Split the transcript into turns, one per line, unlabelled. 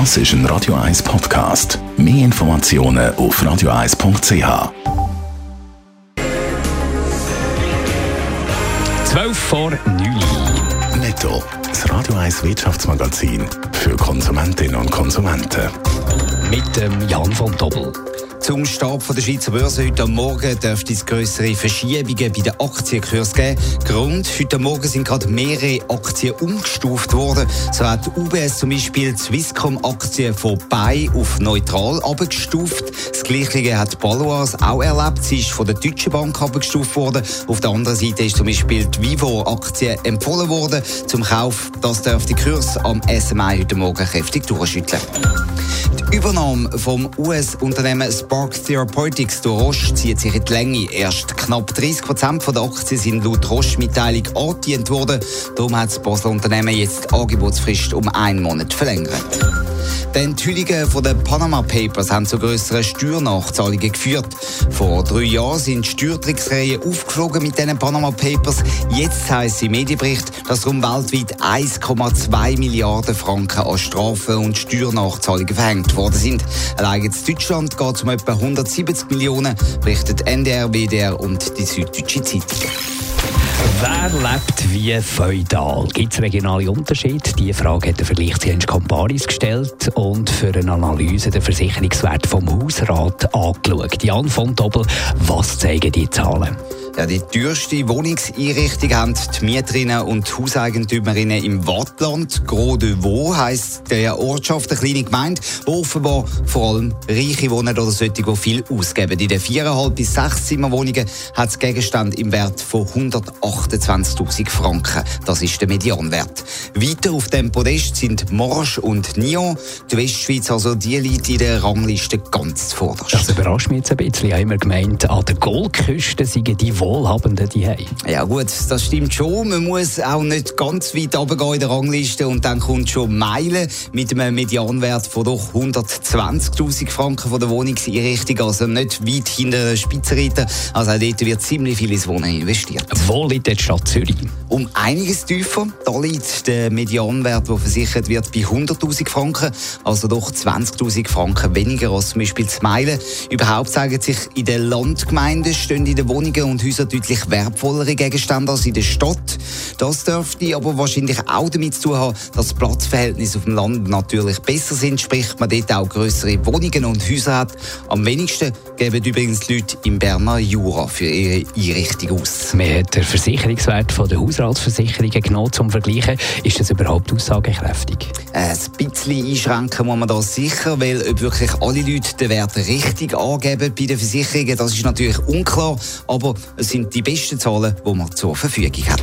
Das ist ein Radio 1 Podcast. Mehr Informationen auf radio1.ch.
12 vor 9
Netto, das Radio 1 Wirtschaftsmagazin für Konsumentinnen und Konsumenten.
mit dem Jan von Dobbel.
Zum Start von der Schweizer Börse heute Morgen dürfte es größere Verschiebungen bei den Aktienkursen geben. Grund, heute Morgen sind gerade mehrere Aktien umgestuft worden. So hat UBS zum Beispiel Swisscom-Aktien von Buy auf neutral abgestuft. Das Gleiche hat Balois auch erlebt. Sie ist von der Deutschen Bank abgestuft worden. Auf der anderen Seite ist zum Beispiel die Vivo-Aktie empfohlen worden zum Kauf. Das dürfte die Kurs am SMI heute Morgen kräftig durchschütteln. Übernahme vom US-Unternehmen Spark Therapeutics durch Roche zieht sich in die Länge. Erst knapp 30 Prozent der Aktien sind laut Roche-Mitteilung angedient worden. Darum hat das Basler Unternehmen jetzt die Angebotsfrist um einen Monat verlängert. Die Enthüllungen den Panama Papers haben zu grösseren Steuernachzahlungen geführt. Vor drei Jahren sind Steuertricksreihen aufgeflogen mit diesen Panama Papers. Jetzt heisst im Medienbericht, dass rund weltweit 1,2 Milliarden Franken an Strafen und Steuernachzahlungen verhängt worden sind. Allein in Deutschland geht es um etwa 170 Millionen, berichtet NDR, WDR und die Süddeutsche Zeitung.
Wer lebt wie feudal? Gibt es regionale Unterschiede? Diese Frage hat der Vergleichsdienst Comparis gestellt und für eine Analyse den Versicherungswert vom Hausrat angeschaut. Jan von Dobbel, was zeigen die Zahlen?
Ja, die teuerste Wohnungseinrichtung haben die Mieterinnen und Hauseigentümerinnen im Wattland. Gros de Vaux heisst der Ortschaft, eine kleine Gemeinde, wo offenbar vor allem Reiche wohnen oder solche, die viel ausgeben. In den viereinhalb bis sechs Zimmerwohnungen hat es Gegenstand im Wert von 128.000 Franken. Das ist der Medianwert. Weiter auf dem Podest sind Morges und Nyon. Die Westschweiz, also die liegt in der Rangliste ganz zuvorderst.
Das überrascht mich jetzt ein bisschen. Ich habe immer gemeint, an der Goldküste seien die Wohlhabenden haben.
Ja gut, das stimmt schon. Man muss auch nicht ganz weit runtergehen in der Rangliste und dann kommt schon Meilen mit einem Medianwert von doch 120'000 Franken von der Wohnungseinrichtung, also nicht weit hinter der Spitzenreiter. Also auch dort wird ziemlich viel ins Wohnen investiert.
Wo liegt die Stadt Zürich?
Um einiges tiefer, da liegt der Medianwert, der versichert wird, bei 100'000 Franken, also doch 20'000 Franken weniger als zum Beispiel zu Meilen. Überhaupt sagen sich in den Landgemeinden stehen in den Wohnungen und Häusern deutlich wertvollere Gegenstände als in der Stadt. Das dürfte aber wahrscheinlich auch damit zu tun haben, dass die Platzverhältnisse auf dem Land natürlich besser sind, sprich man dort auch größere Wohnungen und Häuser hat. Am wenigsten geben übrigens die Leute im Berner Jura für ihre Einrichtung aus.
Man hat den Versicherungswert von der Hausratsversicherungen genommen zum Vergleichen. Ist das überhaupt aussagekräftig?
Ein bisschen einschränken muss man da sicher, weil ob wirklich alle Leute den Wert richtig angeben bei den Versicherungen, das ist natürlich unklar, aber es sind die besten Zahlen, die man zur Verfügung hat.